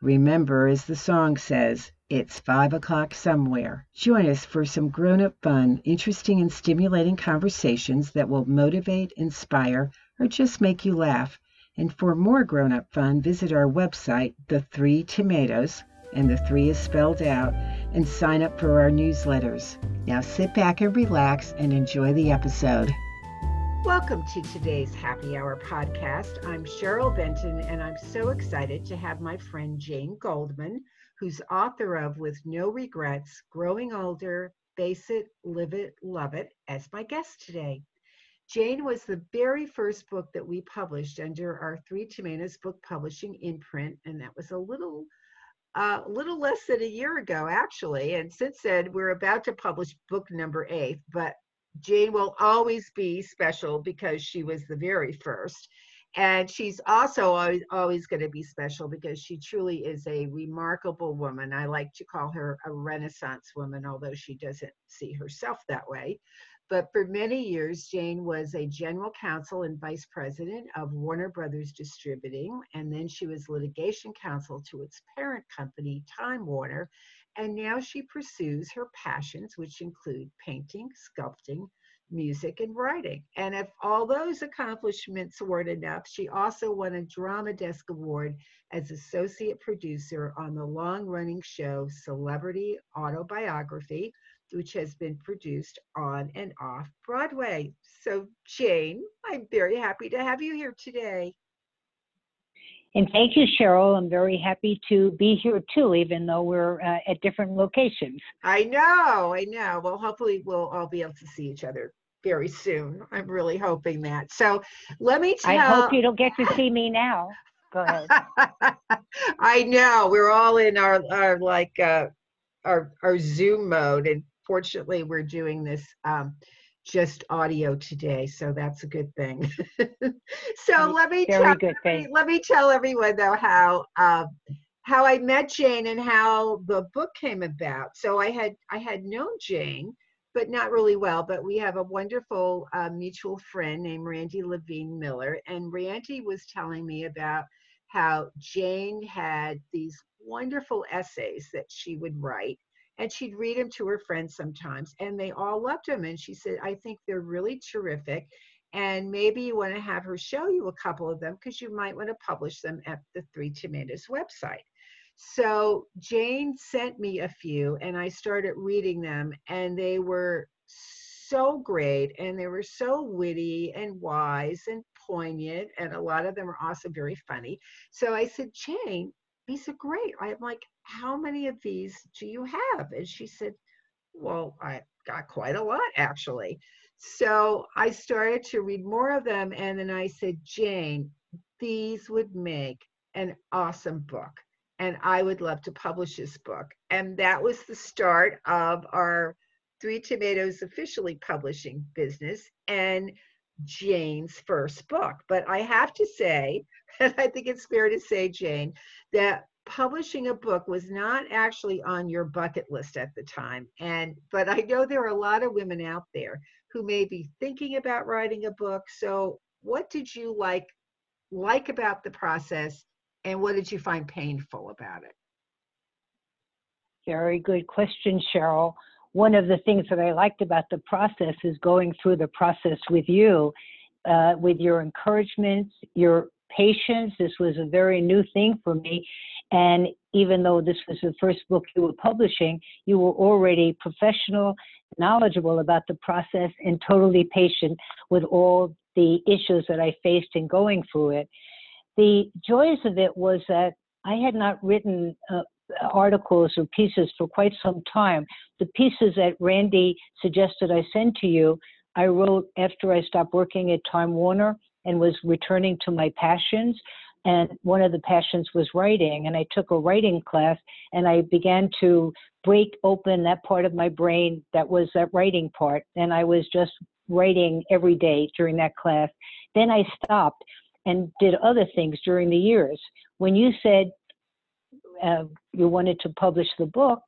remember, as the song says, it's five o'clock somewhere. Join us for some grown up fun, interesting, and stimulating conversations that will motivate, inspire, or just make you laugh. And for more grown up fun, visit our website, The Three Tomatoes, and the three is spelled out, and sign up for our newsletters. Now sit back and relax and enjoy the episode. Welcome to today's Happy Hour podcast. I'm Cheryl Benton, and I'm so excited to have my friend Jane Goldman, who's author of With No Regrets Growing Older, Face It, Live It, Love It, as my guest today. Jane was the very first book that we published under our Three Tomatoes book publishing imprint, and that was a little uh, a little less than a year ago, actually. And since then, we're about to publish book number eight, but Jane will always be special because she was the very first. And she's also always, always going to be special because she truly is a remarkable woman. I like to call her a Renaissance woman, although she doesn't see herself that way. But for many years, Jane was a general counsel and vice president of Warner Brothers Distributing, and then she was litigation counsel to its parent company, Time Warner. And now she pursues her passions, which include painting, sculpting, music, and writing. And if all those accomplishments weren't enough, she also won a Drama Desk Award as associate producer on the long running show Celebrity Autobiography which has been produced on and off Broadway. So, Jane, I'm very happy to have you here today. And thank you, Cheryl. I'm very happy to be here too, even though we're uh, at different locations. I know, I know. Well, hopefully, we'll all be able to see each other very soon. I'm really hoping that. So, let me tell. I hope you don't get to see me now. Go ahead. I know we're all in our our like uh, our our Zoom mode, and fortunately, we're doing this um, just audio today, so that's a good thing. so let me Very tell let me tell everyone though how uh, how I met Jane and how the book came about. So I had I had known Jane, but not really well. But we have a wonderful uh, mutual friend named Randy Levine Miller, and Randy was telling me about how Jane had these wonderful essays that she would write and she'd read them to her friends sometimes and they all loved them and she said i think they're really terrific and maybe you want to have her show you a couple of them because you might want to publish them at the three tomatoes website. So jane sent me a few and i started reading them and they were so great and they were so witty and wise and poignant and a lot of them are also very funny. So i said jane these are great i'm like how many of these do you have? And she said, well, I got quite a lot actually. So I started to read more of them. And then I said, Jane, these would make an awesome book. And I would love to publish this book. And that was the start of our Three Tomatoes officially publishing business and Jane's first book. But I have to say, and I think it's fair to say, Jane, that publishing a book was not actually on your bucket list at the time and but i know there are a lot of women out there who may be thinking about writing a book so what did you like like about the process and what did you find painful about it Very good question, Cheryl. One of the things that I liked about the process is going through the process with you, uh, with your encouragement, your patience. This was a very new thing for me. And even though this was the first book you were publishing, you were already professional, knowledgeable about the process, and totally patient with all the issues that I faced in going through it. The joys of it was that I had not written uh, articles or pieces for quite some time. The pieces that Randy suggested I send to you, I wrote after I stopped working at Time Warner and was returning to my passions and one of the passions was writing and i took a writing class and i began to break open that part of my brain that was that writing part and i was just writing every day during that class. Then I stopped and did other things during the years. When you said uh, you wanted to publish the book,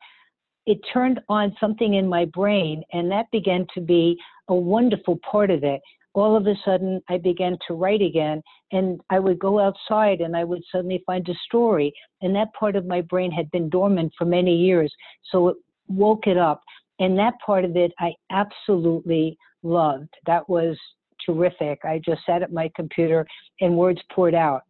it turned on something in my brain, and that began to be a wonderful part of it. All of a sudden, I began to write again, and I would go outside and I would suddenly find a story. And that part of my brain had been dormant for many years. So it woke it up. And that part of it I absolutely loved. That was terrific. I just sat at my computer and words poured out.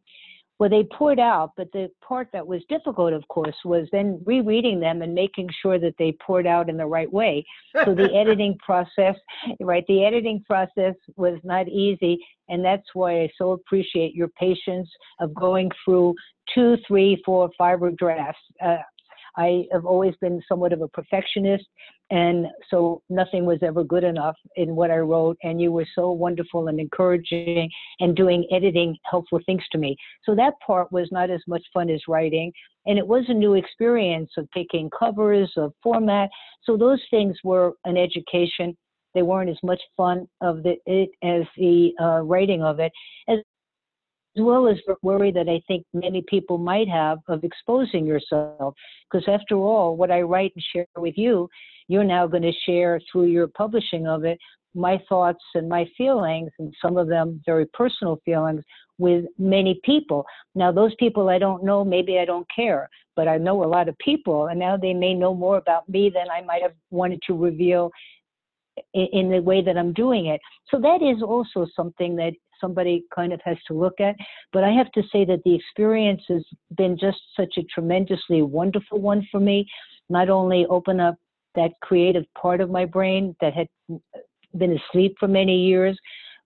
Well, they poured out, but the part that was difficult, of course, was then rereading them and making sure that they poured out in the right way. So the editing process, right, the editing process was not easy. And that's why I so appreciate your patience of going through two, three, four, five drafts. Uh, I have always been somewhat of a perfectionist, and so nothing was ever good enough in what I wrote. And you were so wonderful and encouraging and doing editing helpful things to me. So that part was not as much fun as writing. And it was a new experience of picking covers, of format. So those things were an education. They weren't as much fun of the, it as the uh, writing of it. As as well as worry that I think many people might have of exposing yourself. Because after all, what I write and share with you, you're now going to share through your publishing of it my thoughts and my feelings, and some of them very personal feelings, with many people. Now, those people I don't know, maybe I don't care, but I know a lot of people, and now they may know more about me than I might have wanted to reveal in the way that I'm doing it. So that is also something that somebody kind of has to look at. But I have to say that the experience has been just such a tremendously wonderful one for me. Not only open up that creative part of my brain that had been asleep for many years,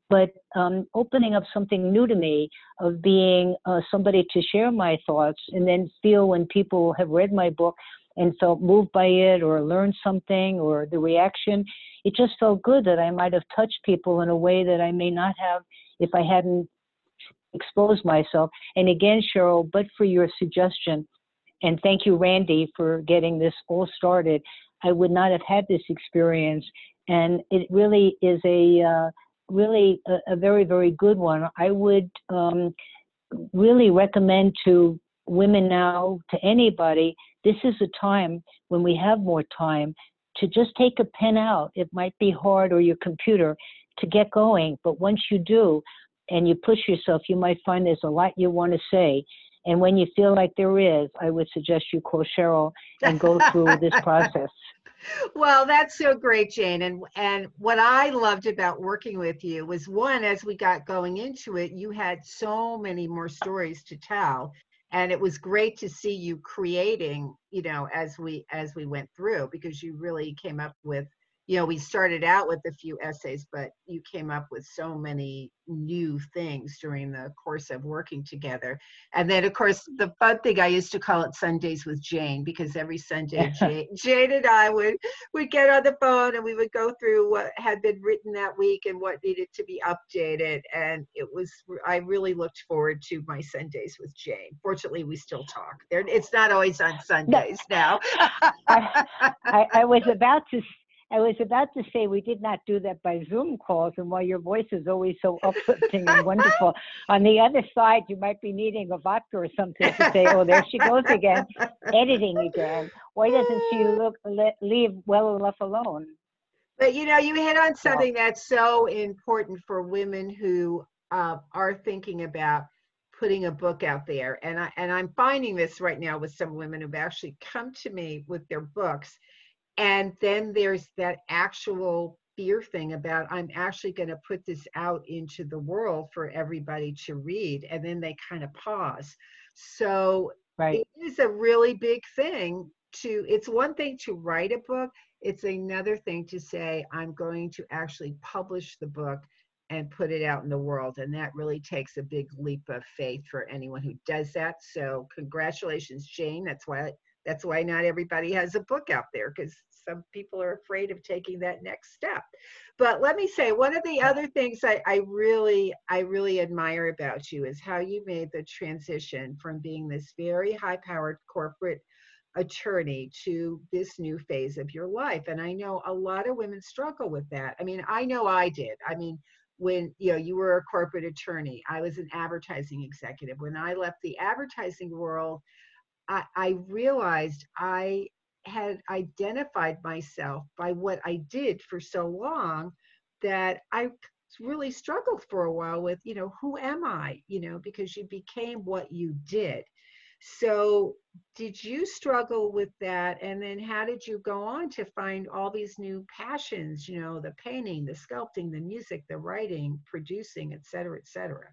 but um, opening up something new to me of being uh, somebody to share my thoughts and then feel when people have read my book and felt moved by it or learned something or the reaction, it just felt good that I might have touched people in a way that I may not have if I hadn't exposed myself. And again, Cheryl, but for your suggestion, and thank you, Randy, for getting this all started, I would not have had this experience. And it really is a uh, really a, a, very very good one. I would um, really recommend to women now to anybody. This is a time when we have more time to just take a pen out. It might be hard or your computer to get going. But once you do and you push yourself, you might find there's a lot you want to say. And when you feel like there is, I would suggest you call Cheryl and go through this process. Well, that's so great, Jane. And and what I loved about working with you was one, as we got going into it, you had so many more stories to tell and it was great to see you creating you know as we as we went through because you really came up with you know, we started out with a few essays, but you came up with so many new things during the course of working together. And then, of course, the fun thing I used to call it Sundays with Jane because every Sunday, Jane, Jane and I would would get on the phone and we would go through what had been written that week and what needed to be updated. And it was I really looked forward to my Sundays with Jane. Fortunately, we still talk. There, it's not always on Sundays now. I, I, I was about to I was about to say we did not do that by Zoom calls, and while your voice is always so uplifting and wonderful, on the other side you might be needing a vodka or something to say, "Oh, there she goes again, editing again." Why doesn't she look leave well enough alone? But you know, you hit on something that's so important for women who uh, are thinking about putting a book out there, and I and I'm finding this right now with some women who've actually come to me with their books and then there's that actual fear thing about i'm actually going to put this out into the world for everybody to read and then they kind of pause so right. it is a really big thing to it's one thing to write a book it's another thing to say i'm going to actually publish the book and put it out in the world and that really takes a big leap of faith for anyone who does that so congratulations jane that's why that's why not everybody has a book out there because some people are afraid of taking that next step. But let me say one of the other things I, I really i really admire about you is how you made the transition from being this very high powered corporate attorney to this new phase of your life. And i know a lot of women struggle with that. I mean i know i did. I mean when you know you were a corporate attorney i was an advertising executive. When i left the advertising world i, I realized i had identified myself by what i did for so long that i really struggled for a while with you know who am i you know because you became what you did so, did you struggle with that? And then, how did you go on to find all these new passions? You know, the painting, the sculpting, the music, the writing, producing, et cetera, et cetera.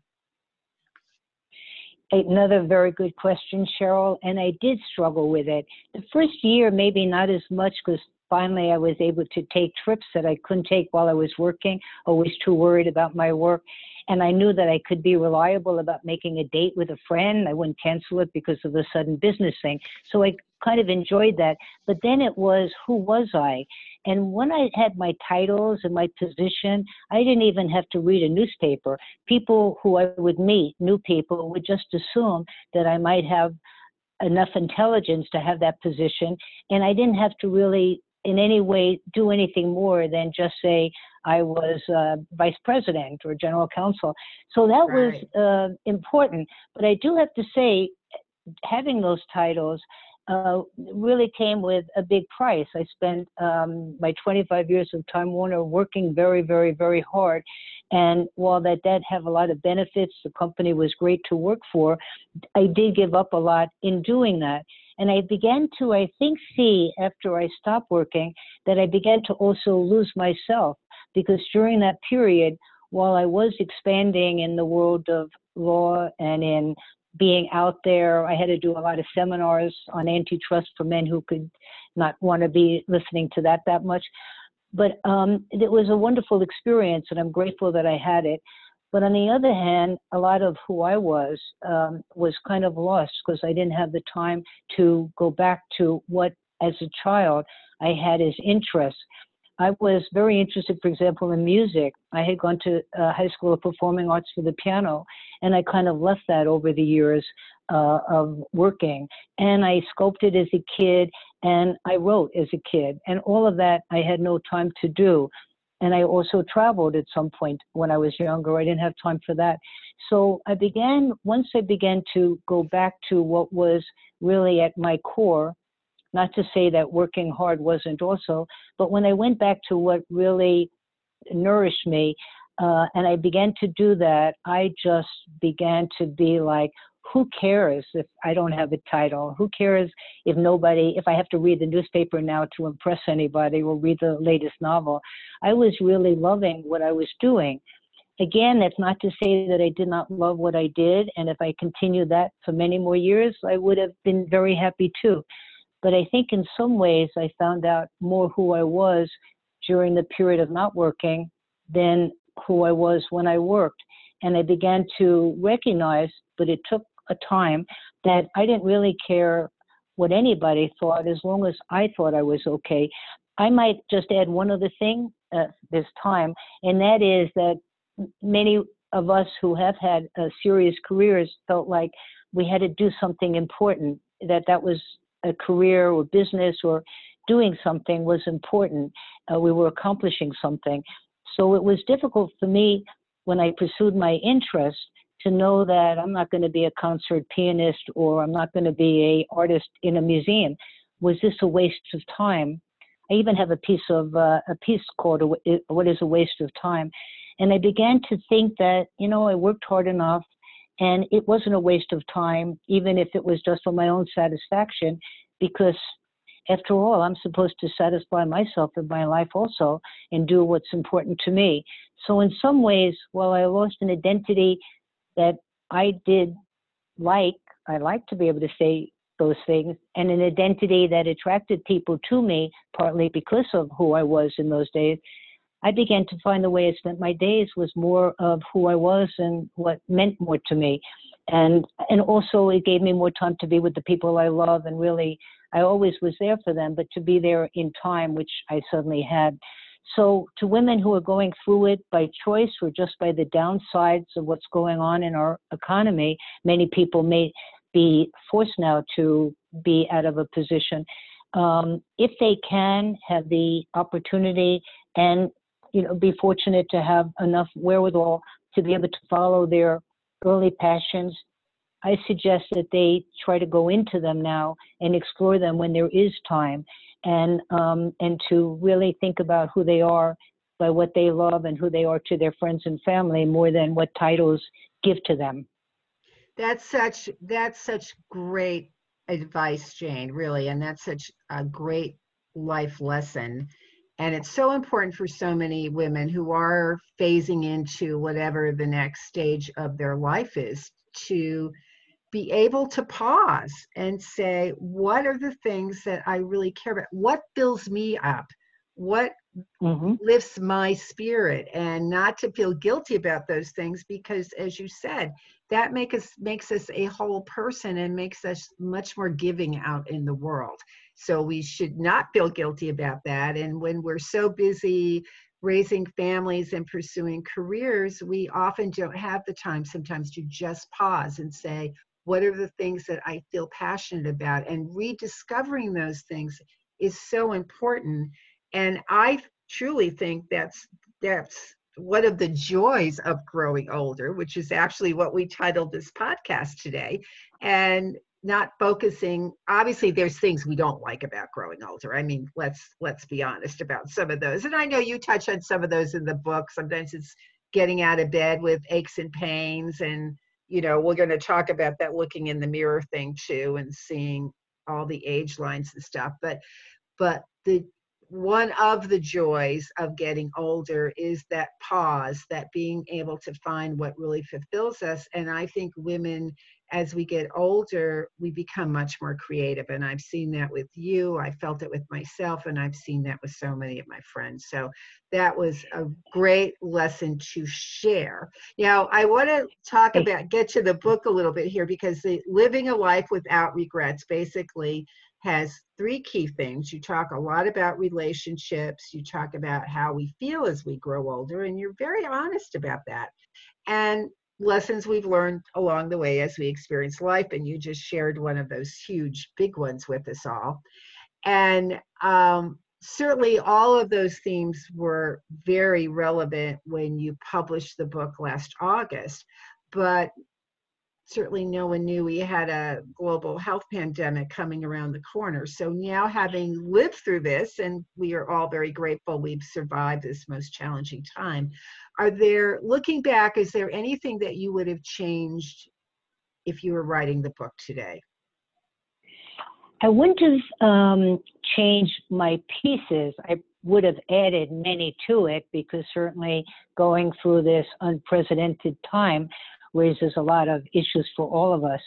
Another very good question, Cheryl. And I did struggle with it. The first year, maybe not as much because finally I was able to take trips that I couldn't take while I was working, always too worried about my work and I knew that I could be reliable about making a date with a friend. I wouldn't cancel it because of the sudden business thing. So I kind of enjoyed that. But then it was, who was I? And when I had my titles and my position, I didn't even have to read a newspaper. People who I would meet, new people, would just assume that I might have enough intelligence to have that position. And I didn't have to really in any way do anything more than just say I was uh, vice president or general counsel. So that right. was uh, important. But I do have to say, having those titles uh, really came with a big price. I spent um, my 25 years of Time Warner working very, very, very hard. And while that did have a lot of benefits, the company was great to work for, I did give up a lot in doing that. And I began to, I think, see after I stopped working that I began to also lose myself because during that period, while I was expanding in the world of law and in being out there, I had to do a lot of seminars on antitrust for men who could not want to be listening to that that much. But um, it was a wonderful experience, and I'm grateful that I had it. But on the other hand, a lot of who I was um, was kind of lost because I didn't have the time to go back to what, as a child, I had as interests. I was very interested, for example, in music. I had gone to uh, high school of performing arts for the piano, and I kind of left that over the years uh, of working. And I sculpted as a kid, and I wrote as a kid, and all of that I had no time to do. And I also traveled at some point when I was younger. I didn't have time for that. So I began, once I began to go back to what was really at my core, not to say that working hard wasn't also, but when I went back to what really nourished me, uh, and I began to do that, I just began to be like, who cares if I don't have a title? Who cares if nobody, if I have to read the newspaper now to impress anybody or read the latest novel? I was really loving what I was doing. Again, that's not to say that I did not love what I did. And if I continued that for many more years, I would have been very happy too. But I think in some ways I found out more who I was during the period of not working than who I was when I worked. And I began to recognize, but it took a time, that I didn't really care what anybody thought as long as I thought I was okay. I might just add one other thing uh, this time, and that is that many of us who have had uh, serious careers felt like we had to do something important, that that was a career or business or doing something was important. Uh, we were accomplishing something. So it was difficult for me when I pursued my interest to know that I'm not going to be a concert pianist or I'm not going to be a artist in a museum. Was this a waste of time? I even have a piece of uh, a piece called "What Is a Waste of Time," and I began to think that you know I worked hard enough. And it wasn't a waste of time, even if it was just for my own satisfaction, because after all, I'm supposed to satisfy myself in my life also and do what's important to me. So, in some ways, while I lost an identity that I did like, I like to be able to say those things, and an identity that attracted people to me, partly because of who I was in those days, I began to find the way I spent my days was more of who I was and what meant more to me. And and also it gave me more time to be with the people I love and really I always was there for them, but to be there in time, which I suddenly had. So to women who are going through it by choice or just by the downsides of what's going on in our economy, many people may be forced now to be out of a position. Um, if they can have the opportunity and you know be fortunate to have enough wherewithal to be able to follow their early passions, I suggest that they try to go into them now and explore them when there is time, and um, and to really think about who they are by what they love and who they are to their friends and family more than what titles give to them. That's such that's such great advice, Jane, really, and that's such a great life lesson. And it's so important for so many women who are phasing into whatever the next stage of their life is to be able to pause and say, what are the things that I really care about? What fills me up? What mm-hmm. lifts my spirit? And not to feel guilty about those things because, as you said, that make us makes us a whole person and makes us much more giving out in the world so we should not feel guilty about that. And when we're so busy raising families and pursuing careers we often don't have the time sometimes to just pause and say what are the things that i feel passionate about? And rediscovering those things is so important. And i truly think that's that's one of the joys of growing older, which is actually what we titled this podcast today, and not focusing obviously there's things we don't like about growing older. I mean let's let's be honest about some of those. And i know you touch on some of those in the book. Sometimes it's getting out of bed with aches and pains and you know we're going to talk about that looking in the mirror thing too and seeing all the age lines and stuff. But but the one of the joys of getting older is that pause, that being able to find what really fulfills us. And I think women, as we get older, we become much more creative. And I've seen that with you, I felt it with myself, and I've seen that with so many of my friends. So that was a great lesson to share. Now, I want to talk about, get to the book a little bit here because the living a life without regrets basically has three key things. You talk a lot about relationships, you talk about how we feel as we grow older, and you're very honest about that. And lessons we've learned along the way as we experience life. And you just shared one of those huge, big ones with us all. And um, certainly all of those themes were very relevant when you published the book last August. But certainly no one knew we had a global health pandemic coming around the corner. So now having lived through this, and we are all very grateful we've survived this most challenging time, are there, looking back, is there anything that you would have changed if you were writing the book today? I wouldn't have um, changed my pieces. I would have added many to it because certainly going through this unprecedented time, raises a lot of issues for all of us.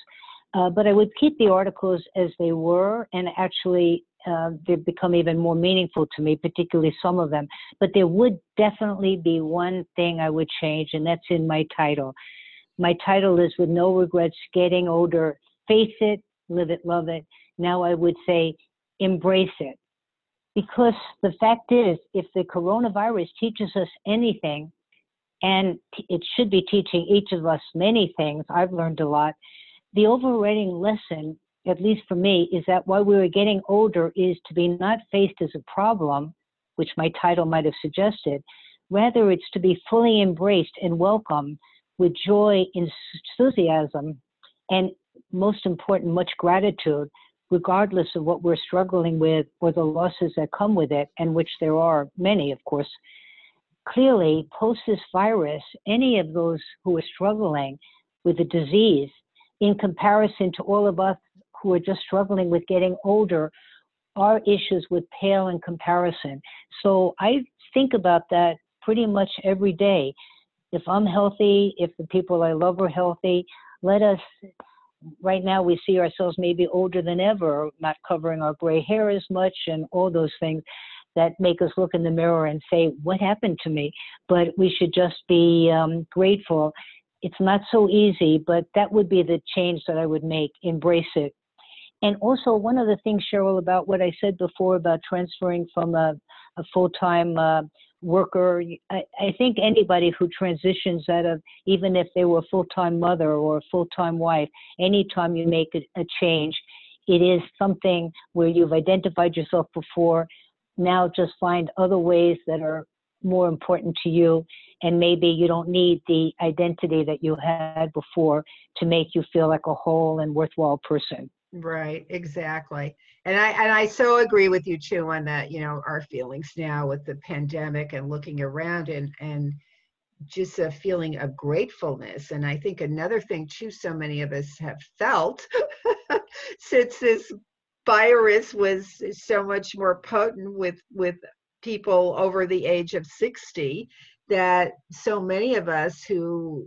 Uh, but I would keep the articles as they were, and actually, uh, they've become even more meaningful to me, particularly some of them. But there would definitely be one thing I would change, and that's in my title. My title is With No Regrets Getting Older Face It, Live It, Love It. Now I would say Embrace It. Because the fact is, if the coronavirus teaches us anything, and it should be teaching each of us many things. I've learned a lot. The overriding lesson, at least for me, is that while we are getting older, is to be not faced as a problem, which my title might have suggested. Rather, it's to be fully embraced and welcomed with joy, enthusiasm, and most important, much gratitude, regardless of what we're struggling with or the losses that come with it, and which there are many, of course clearly, post this virus, any of those who are struggling with the disease, in comparison to all of us who are just struggling with getting older, our issues would pale in comparison. So I think about that pretty much every day. If I'm healthy, if the people I love are healthy, let us. Right now, we see ourselves maybe older than ever, not covering our gray hair as much, and all those things that make us look in the mirror and say, What happened to me? But we should just be um, grateful. It's not so easy, but that would be the change that I would make. Embrace it. And also, one of the things, Cheryl, about what I said before about transferring from a, a full time uh, worker, I, I, think anybody who transitions out of, even if they were a full time mother or a full time wife, anytime you make a, a change, it is something where you've identified yourself before. Now just find other ways that are more important to you. And maybe you don't need the identity that you had before to make you feel like a whole and worthwhile person. Right, exactly. And I and I so agree with you too on that, you know, our feelings now with the pandemic and looking around and and just a feeling of gratefulness. And I think another thing too, so many of us have felt since this virus was so much more potent with with people over the age of 60 that so many of us who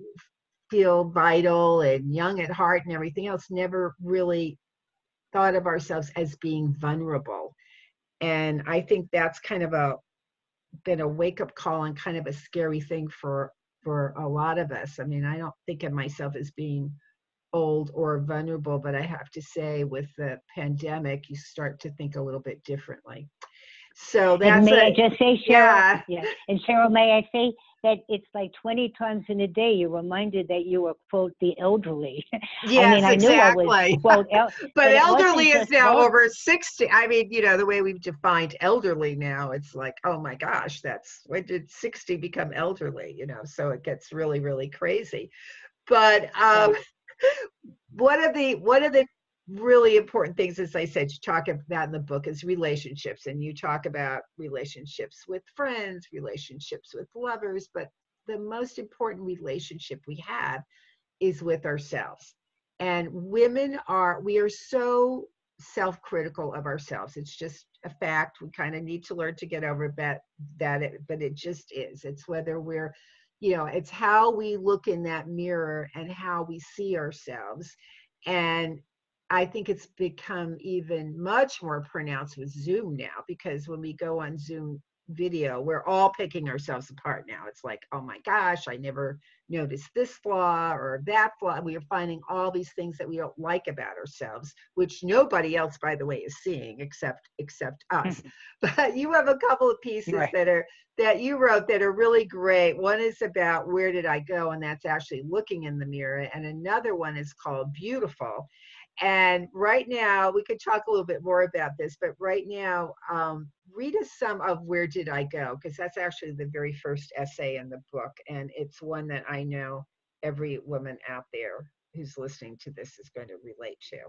feel vital and young at heart and everything else never really thought of ourselves as being vulnerable and i think that's kind of a been a wake up call and kind of a scary thing for for a lot of us. I mean, I don't think of myself as being old or vulnerable, but I have to say, with the pandemic, you start to think a little bit differently. So that's and may a, I just say, Cheryl? yeah. yeah. And Cheryl, may I say that it's like 20 times in a day you're reminded that you are, quote, the elderly. Yes, I mean, I knew I exactly. was, quote, el- but wasn't elderly is now old. over 60 i mean you know the way we've defined elderly now it's like oh my gosh that's when did 60 become elderly you know so it gets really really crazy but um one of the one of the really important things as i said you talk about in the book is relationships and you talk about relationships with friends relationships with lovers but the most important relationship we have is with ourselves. And women are we are so self-critical of ourselves. It's just a fact. We kind of need to learn to get over that that it, but it just is. It's whether we're you know it's how we look in that mirror and how we see ourselves. And i think it's become even much more pronounced with zoom now because when we go on zoom video we're all picking ourselves apart now. It's like oh my gosh i never noticed this flaw or that flaw. We are finding all these things that we don't like about ourselves which nobody else by the way is seeing except except us. Mm-hmm. But you have a couple of pieces Right. that are that you wrote that are really great. One is about where did i go? And that's actually looking in the mirror. And another one is called beautiful and right now, we could talk a little bit more about this, but right now, um, read us some of Where Did I Go? Because that's actually the very first essay in the book. And it's one that I know every woman out there who's listening to this is going to relate to.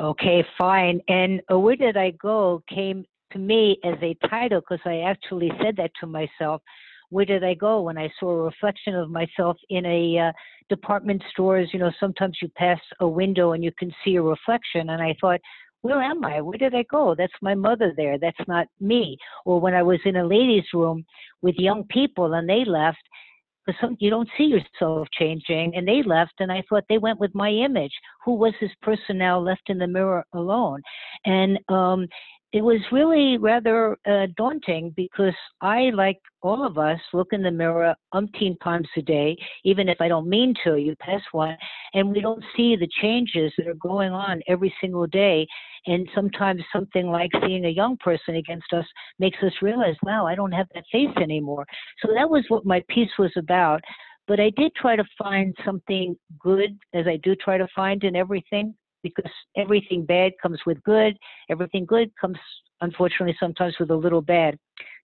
Okay, fine. And uh, Where Did I Go came to me as a title because I actually said that to myself. Where did I go when I saw a reflection of myself in a uh, department stores? You know, sometimes you pass a window and you can see a reflection. And I thought, where am I? Where did I go? That's my mother there. That's not me. Or when I was in a ladies' room with young people and they left, some you don't see yourself changing and they left and i thought they went with my image who was this person now left in the mirror alone and um it was really rather uh, daunting because I, like all of us, look in the mirror umpteen times a day, even if I don't mean to. You pass one, and we don't see the changes that are going on every single day. And sometimes something like seeing a young person against us makes us realize, wow, I don't have that face anymore. So that was what my piece was about. But I did try to find something good, as I do try to find in everything because everything bad comes with good. Everything good comes, unfortunately, sometimes with a little bad.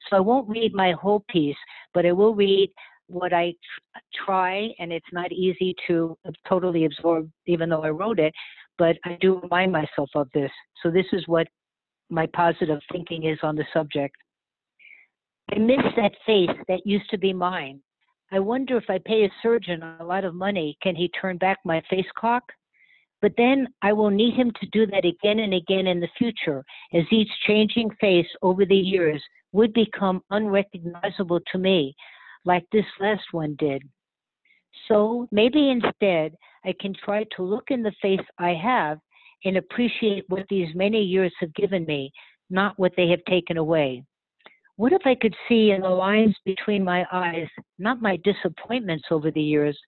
So I won't read my whole piece, but I will read what I try, and it's not easy to totally absorb, even though I wrote it. But I do remind myself of this. So this is what my positive thinking is on the subject. I miss that face that used to be mine. I wonder if I pay a surgeon a lot of money, can he turn back my face cock? But then I will need him to do that again and again in the future, as each changing face over the years would become unrecognizable to me, like this last one did. So maybe instead, I can try to look in the face I have and appreciate what these many years have given me, not what they have taken away. What if I could see in the lines between my eyes, not my disappointments over the years,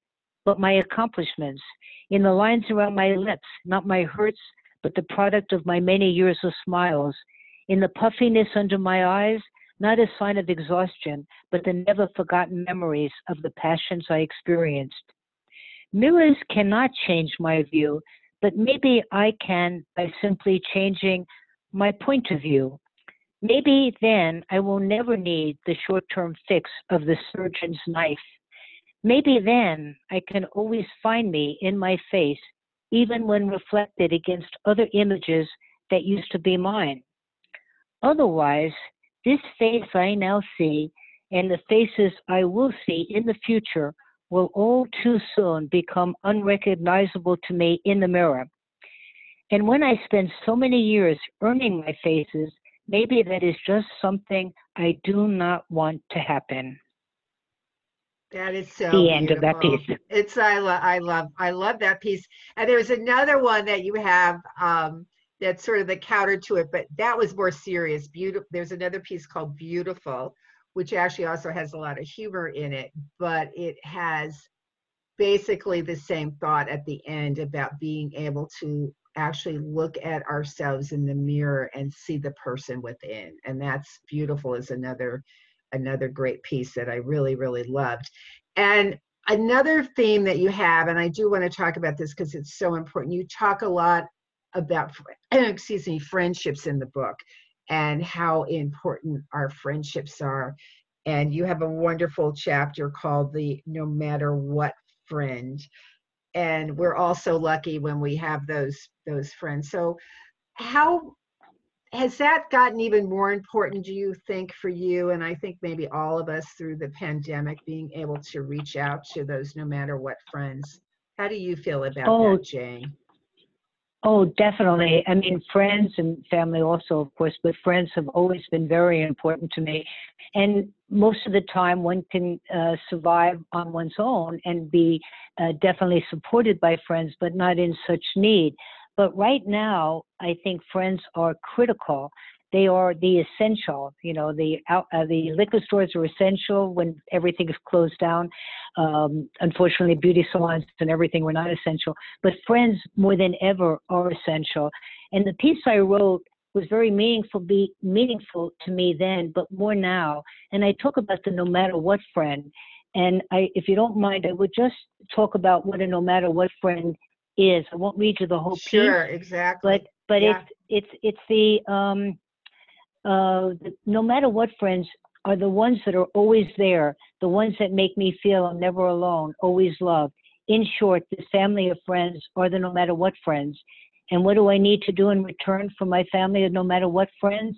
but my accomplishments, in the lines around my lips, not my hurts, but the product of my many years of smiles, in the puffiness under my eyes, not a sign of exhaustion, but the never forgotten memories of the passions I experienced. Mirrors cannot change my view, but maybe I can by simply changing my point of view. Maybe then I will never need the short term fix of the surgeon's knife. Maybe then I can always find me in my face, even when reflected against other images that used to be mine. Otherwise, this face I now see and the faces I will see in the future will all too soon become unrecognizable to me in the mirror. And when I spend so many years earning my faces, maybe that is just something I do not want to happen. That is so the end beautiful. of that piece. It's I love I love I love that piece. And there's another one that you have um that's sort of the counter to it, but that was more serious. Beautiful. There's another piece called Beautiful, which actually also has a lot of humor in it, but it has basically the same thought at the end about being able to actually look at ourselves in the mirror and see the person within and that's beautiful is another another great piece that i really really loved. And another theme that you have and i do want to talk about this because it's so important you talk a lot about excuse me friendships in the book and how important our friendships are. And you have a wonderful chapter called the no matter what friend. And we're also lucky when we have those those friends. So how has that gotten even more important do you think for you and i think maybe all of us through the pandemic being able to reach out to those no matter what friends how do you feel about Oh, that jane Oh, definitely. I mean, friends and family also, of course, but friends have always been very important to me. And most of the time, one can uh, survive on one's own and be uh, definitely supported by friends, but not in such need. But right now, I think friends are critical. They are the essential. You know, the uh, the liquor stores are essential when everything is closed down. Um, unfortunately, beauty salons and everything were not essential. But friends, more than ever, are essential. And the piece I wrote was very meaningful, be meaningful to me then, but more now. And I talk about the no matter what friend. And I, if you don't mind, I would just talk about what a no matter what friend is. I won't read you the whole piece sure exactly but but Yeah. it's it's it's the um uh the, no matter what friends are the ones that are always there the ones that make me feel i'm never alone always loved in short the family of friends are the no matter what friends and what do i need to do in return for my family of no matter what friends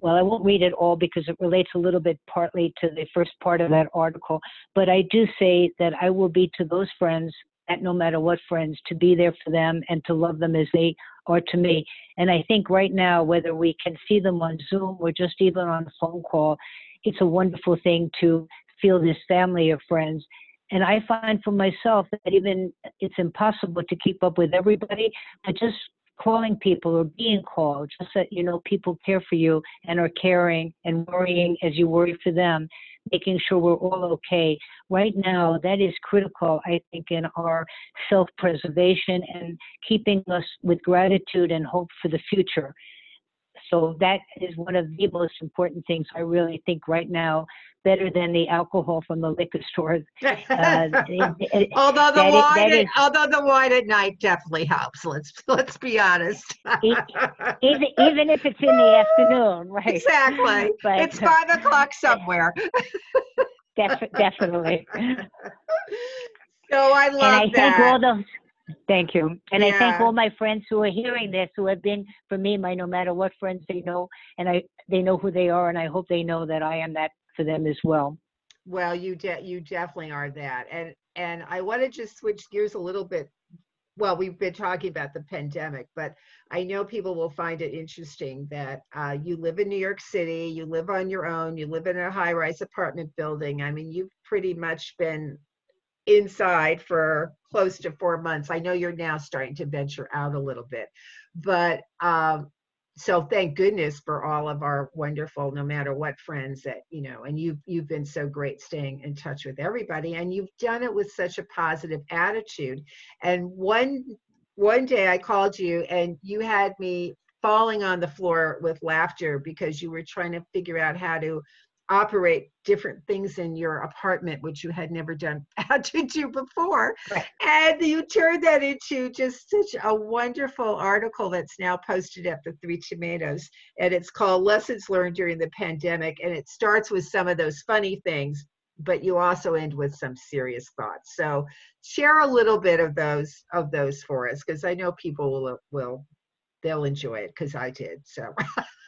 well i won't read it all because it relates a little bit partly to the first part of that article but i do say that i will be to those friends at no matter what friends to be there for them and to love them as they are to me. And I think right now, whether we can see them on Zoom or just even on a phone call, it's a wonderful thing to feel this family of friends. And I find for myself that even it's impossible to keep up with everybody, but just calling people or being called, just that you know people care for you and are caring and worrying as you worry for them, making sure we're all okay. Right now, that is critical, I think, in our self preservation and keeping us with gratitude and hope for the future. So that is one of the most important things I really think right now, better than the alcohol from the liquor store. Uh, it- it- although the wine that at, although the wine at night definitely helps let's let's be honest even even if it's in the afternoon, right? exactly But- it's five o'clock somewhere Def- definitely. so i love and I that thank all those. Thank you, and I thank all my friends who are hearing this, who have been for me my no matter what friends they know, and I they know who they are, and I hope they know that I am that for them as well. Well, you de- you definitely are that. And and I want to just switch gears a little bit. Well, we've been talking about the pandemic, but I know people will find it interesting that uh, you live in New York City, you live on your own, you live in a high-rise apartment building. I mean, you've pretty much been inside for close to four months. I know you're now starting to venture out a little bit, but um, so thank goodness for all of our wonderful no matter what friends that you know and you've you've been so great staying in touch with everybody and you've done it with such a positive attitude and one one day i called you and you had me falling on the floor with laughter because you were trying to figure out how to operate different things in your apartment, which you had never done had to do before. Right. And you turned that into just such a wonderful article that's now posted at the Three Tomatoes. And it's called Lessons Learned During the Pandemic. And it starts with some of those funny things, but you also end with some serious thoughts. So share a little bit of those of those for us, because I know people will will they'll enjoy it because I did. So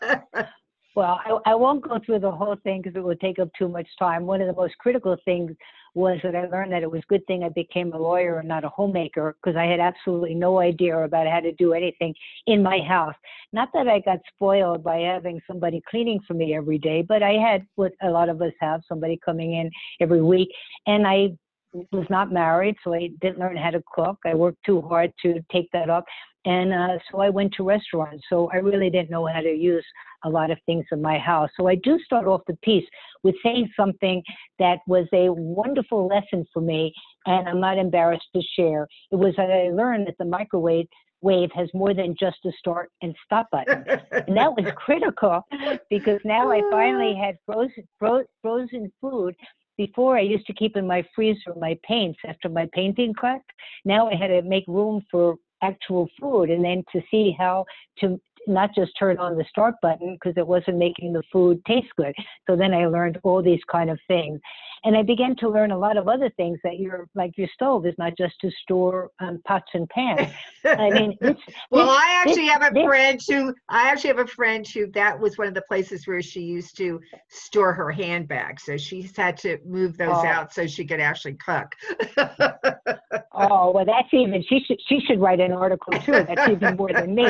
Well, I, I won't go through the whole thing because it would take up too much time. One of the most critical things was that I learned that it was a good thing I became a lawyer and not a homemaker because I had absolutely no idea about how to do anything in my house. Not that I got spoiled by having somebody cleaning for me every day, but I had what a lot of us have somebody coming in every week. And I was not married, so I didn't learn how to cook. I worked too hard to take that up. And uh, so I went to restaurants. So I really didn't know how to use a lot of things in my house. So I do start off the piece with saying something that was a wonderful lesson for me, and I'm not embarrassed to share. It was that I learned that the microwave wave has more than just a start and stop button. and that was critical because now I finally had frozen, fro- frozen food before I used to keep in my freezer my paints after my painting class. Now I had to make room for actual food and then to see how to not just turn on the start button because it wasn't making the food taste good. So then I learned all these kind of things. And I began to learn a lot of other things that your like your stove is not just to store um, pots and pans. I mean, this, well, this, I actually this, have a friend who I actually have a friend who that was one of the places where she used to store her handbags. So she's had to move those Oh. out so she could actually cook. Oh well, that's even she should she should write an article too. That's even more than me.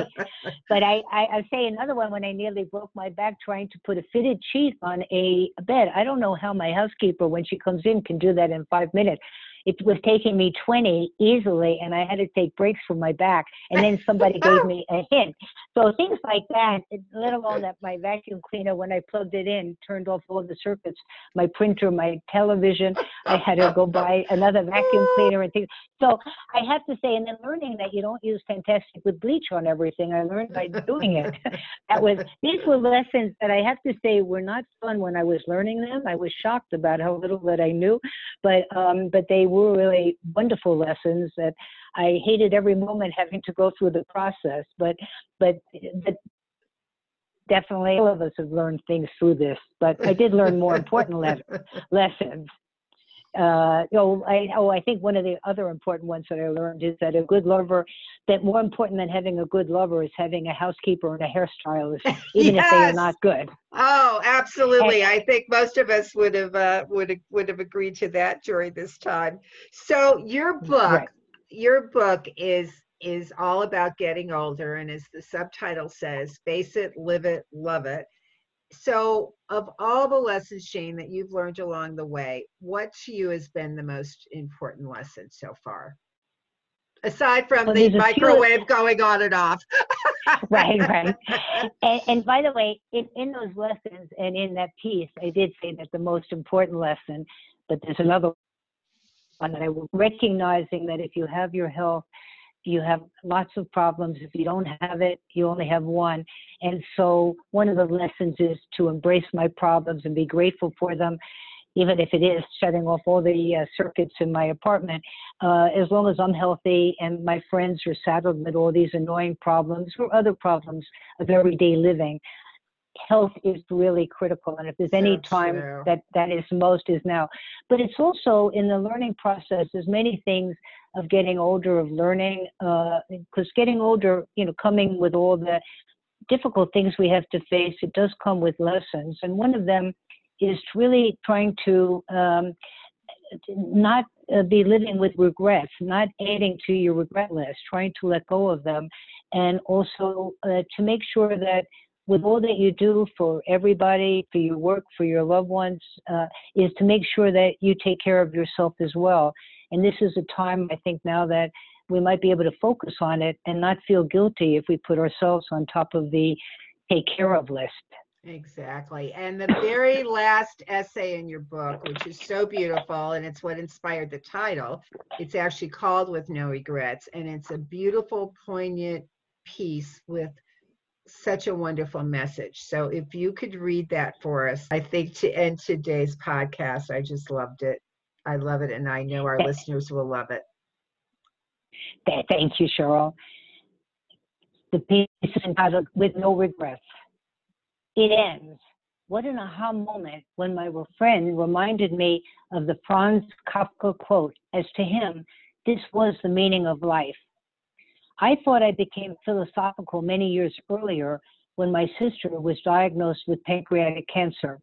But I, I I say another one when I nearly broke my back trying to put a fitted sheet on a bed. I don't know how my housekeeper when she comes in can do that in five minutes. It was taking me 20 easily, and I had to take breaks from my back. And then somebody gave me a hint. So things like that, let alone that my vacuum cleaner, when I plugged it in, turned off all the circuits, my printer, my television. I had to go buy another vacuum cleaner and things. So I have to say, and then learning that you don't use Fantastik with bleach on everything, I learned by doing it. that was these were lessons that I have to say were not fun when I was learning them. I was shocked about how little that I knew, but um, but they really wonderful lessons that I hated every moment having to go through the process. But but but definitely all of us have learned things through this. But I did learn more important le- lessons uh, oh, I, oh, I think one of the other important ones that I learned is that a good lover, that more important than having a good lover is having a housekeeper and a hairstylist, even if they are not good. Oh, absolutely. I think most of us would have uh, would have, would have agreed to that during this time. So your book, Right. your book is is all about getting older, and as the subtitle says, face it, live it, love it. So, of all the lessons, Jane, that you've learned along the way, what to you has been the most important lesson so far? Aside from Well, the a few- microwave going on and off. right, right. And, and by the way, in, in those lessons and in that piece, I did say that the most important lesson, but there's another one that I was recognizing that if you have your health, you have lots of problems. If you don't have it, you only have one. And so one of the lessons is to embrace my problems and be grateful for them, even if it is shutting off all the uh, circuits in my apartment. Uh, as long as I'm healthy and my friends are saddled with all these annoying problems or other problems of everyday living, health is really critical. And if there's any So time true. that that is most is now. But it's also in the learning process. There's many things of getting older, of learning, because getting older, you know, coming with all the difficult things we have to face, it does come with lessons. And one of them is really trying to um, not uh, be living with regrets, not adding to your regret list, trying to let go of them, and also uh, to make sure that with all that you do for everybody, for your work, for your loved ones, uh, is to make sure that you take care of yourself as well. And this is a time, I think, now that we might be able to focus on it and not feel guilty if we put ourselves on top of the take care of list. Exactly. And the very last essay in your book, which is so beautiful, and it's what inspired the title, it's actually called With No Regrets. And it's a beautiful, poignant piece with such a wonderful message. So if you could read that for us, I think to end today's podcast, I just loved it. I love it, and I know our listeners will love it. Thank you, Cheryl. The piece is entitled With No Regrets. It ends. What an aha moment when my friend reminded me of the Franz Kafka quote, as to him, this was the meaning of life. I thought I became philosophical many years earlier when my sister was diagnosed with pancreatic cancer.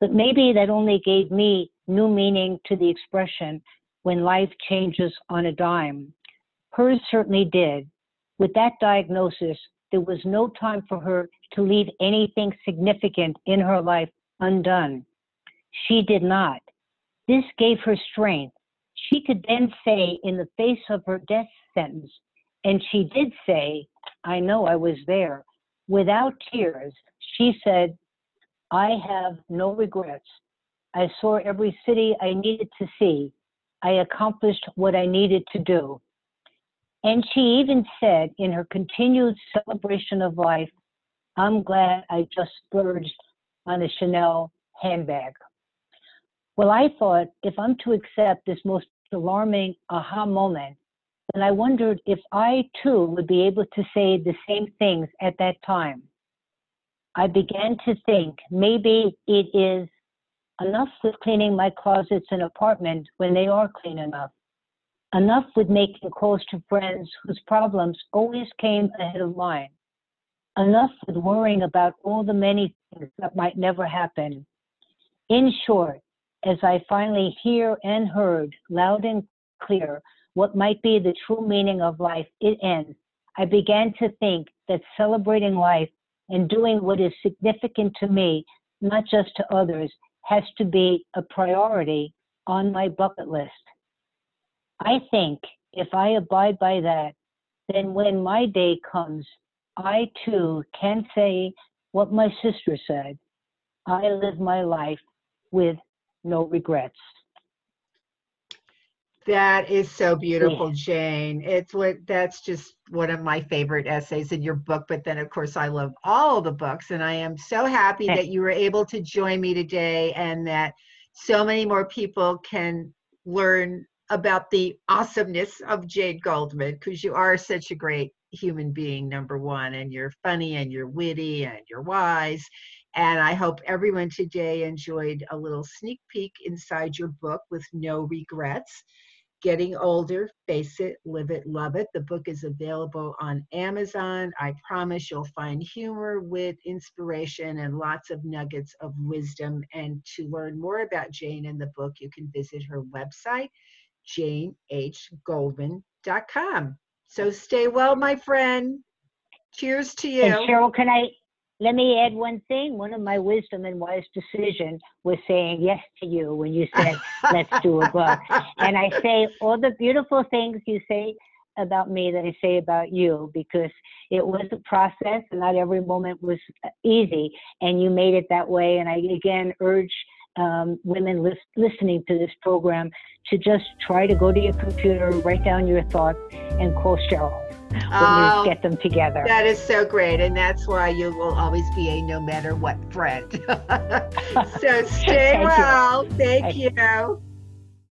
But maybe that only gave me new meaning to the expression when life changes on a dime. Hers certainly did. With that diagnosis, there was no time for her to leave anything significant in her life undone. She did not. This gave her strength. She could then say, in the face of her death sentence, and she did say, I know I was there. Without tears, she said, I have no regrets. I saw every city I needed to see. I accomplished what I needed to do. And she even said in her continued celebration of life, I'm glad I just splurged on a Chanel handbag. Well, I thought if I'm to accept this most alarming aha moment, and I wondered if I too would be able to say the same things at that time. I began to think maybe it is enough with cleaning my closets and apartment when they are clean enough. Enough with making calls to friends whose problems always came ahead of mine. Enough with worrying about all the many things that might never happen. In short, as I finally hear and heard loud and clear what might be the true meaning of life, it ends. I began to think that celebrating life and doing what is significant to me, not just to others, has to be a priority on my bucket list. I think if I abide by that, then when my day comes, I too can say what my sister said I live my life with no regrets. That is so beautiful, yeah. Jane. It's what that's just one of my favorite essays in your book. But then, of course, I love all the books, and I am so happy that you were able to join me today, and that so many more people can learn about the awesomeness of Jane Goldman because you are such a great human being, number one, and you're funny and you're witty and you're wise. And I hope everyone today enjoyed a little sneak peek inside your book with no regrets. Getting Older, Face It, Live It, Love It. The book is available on Amazon. I promise you'll find humor, wit, inspiration, and lots of nuggets of wisdom. And to learn more about Jane and the book, you can visit her website, janehgoldman.com. So stay well, my friend. Cheers to you. And Cheryl, can I let me add one thing. One of my wisdom and wise decision was saying yes to you when you said, let's do a book. And I say all the beautiful things you say about me that I say about you because it was a process and not every moment was uh, easy. And you made it that way. And I again urge um, women lis- listening to this program to just try to go to your computer, write down your thoughts, and call Cheryl when oh, you get them together. That is so great. And that's why you will always be a no matter what friend. so stay well. You. Thank you.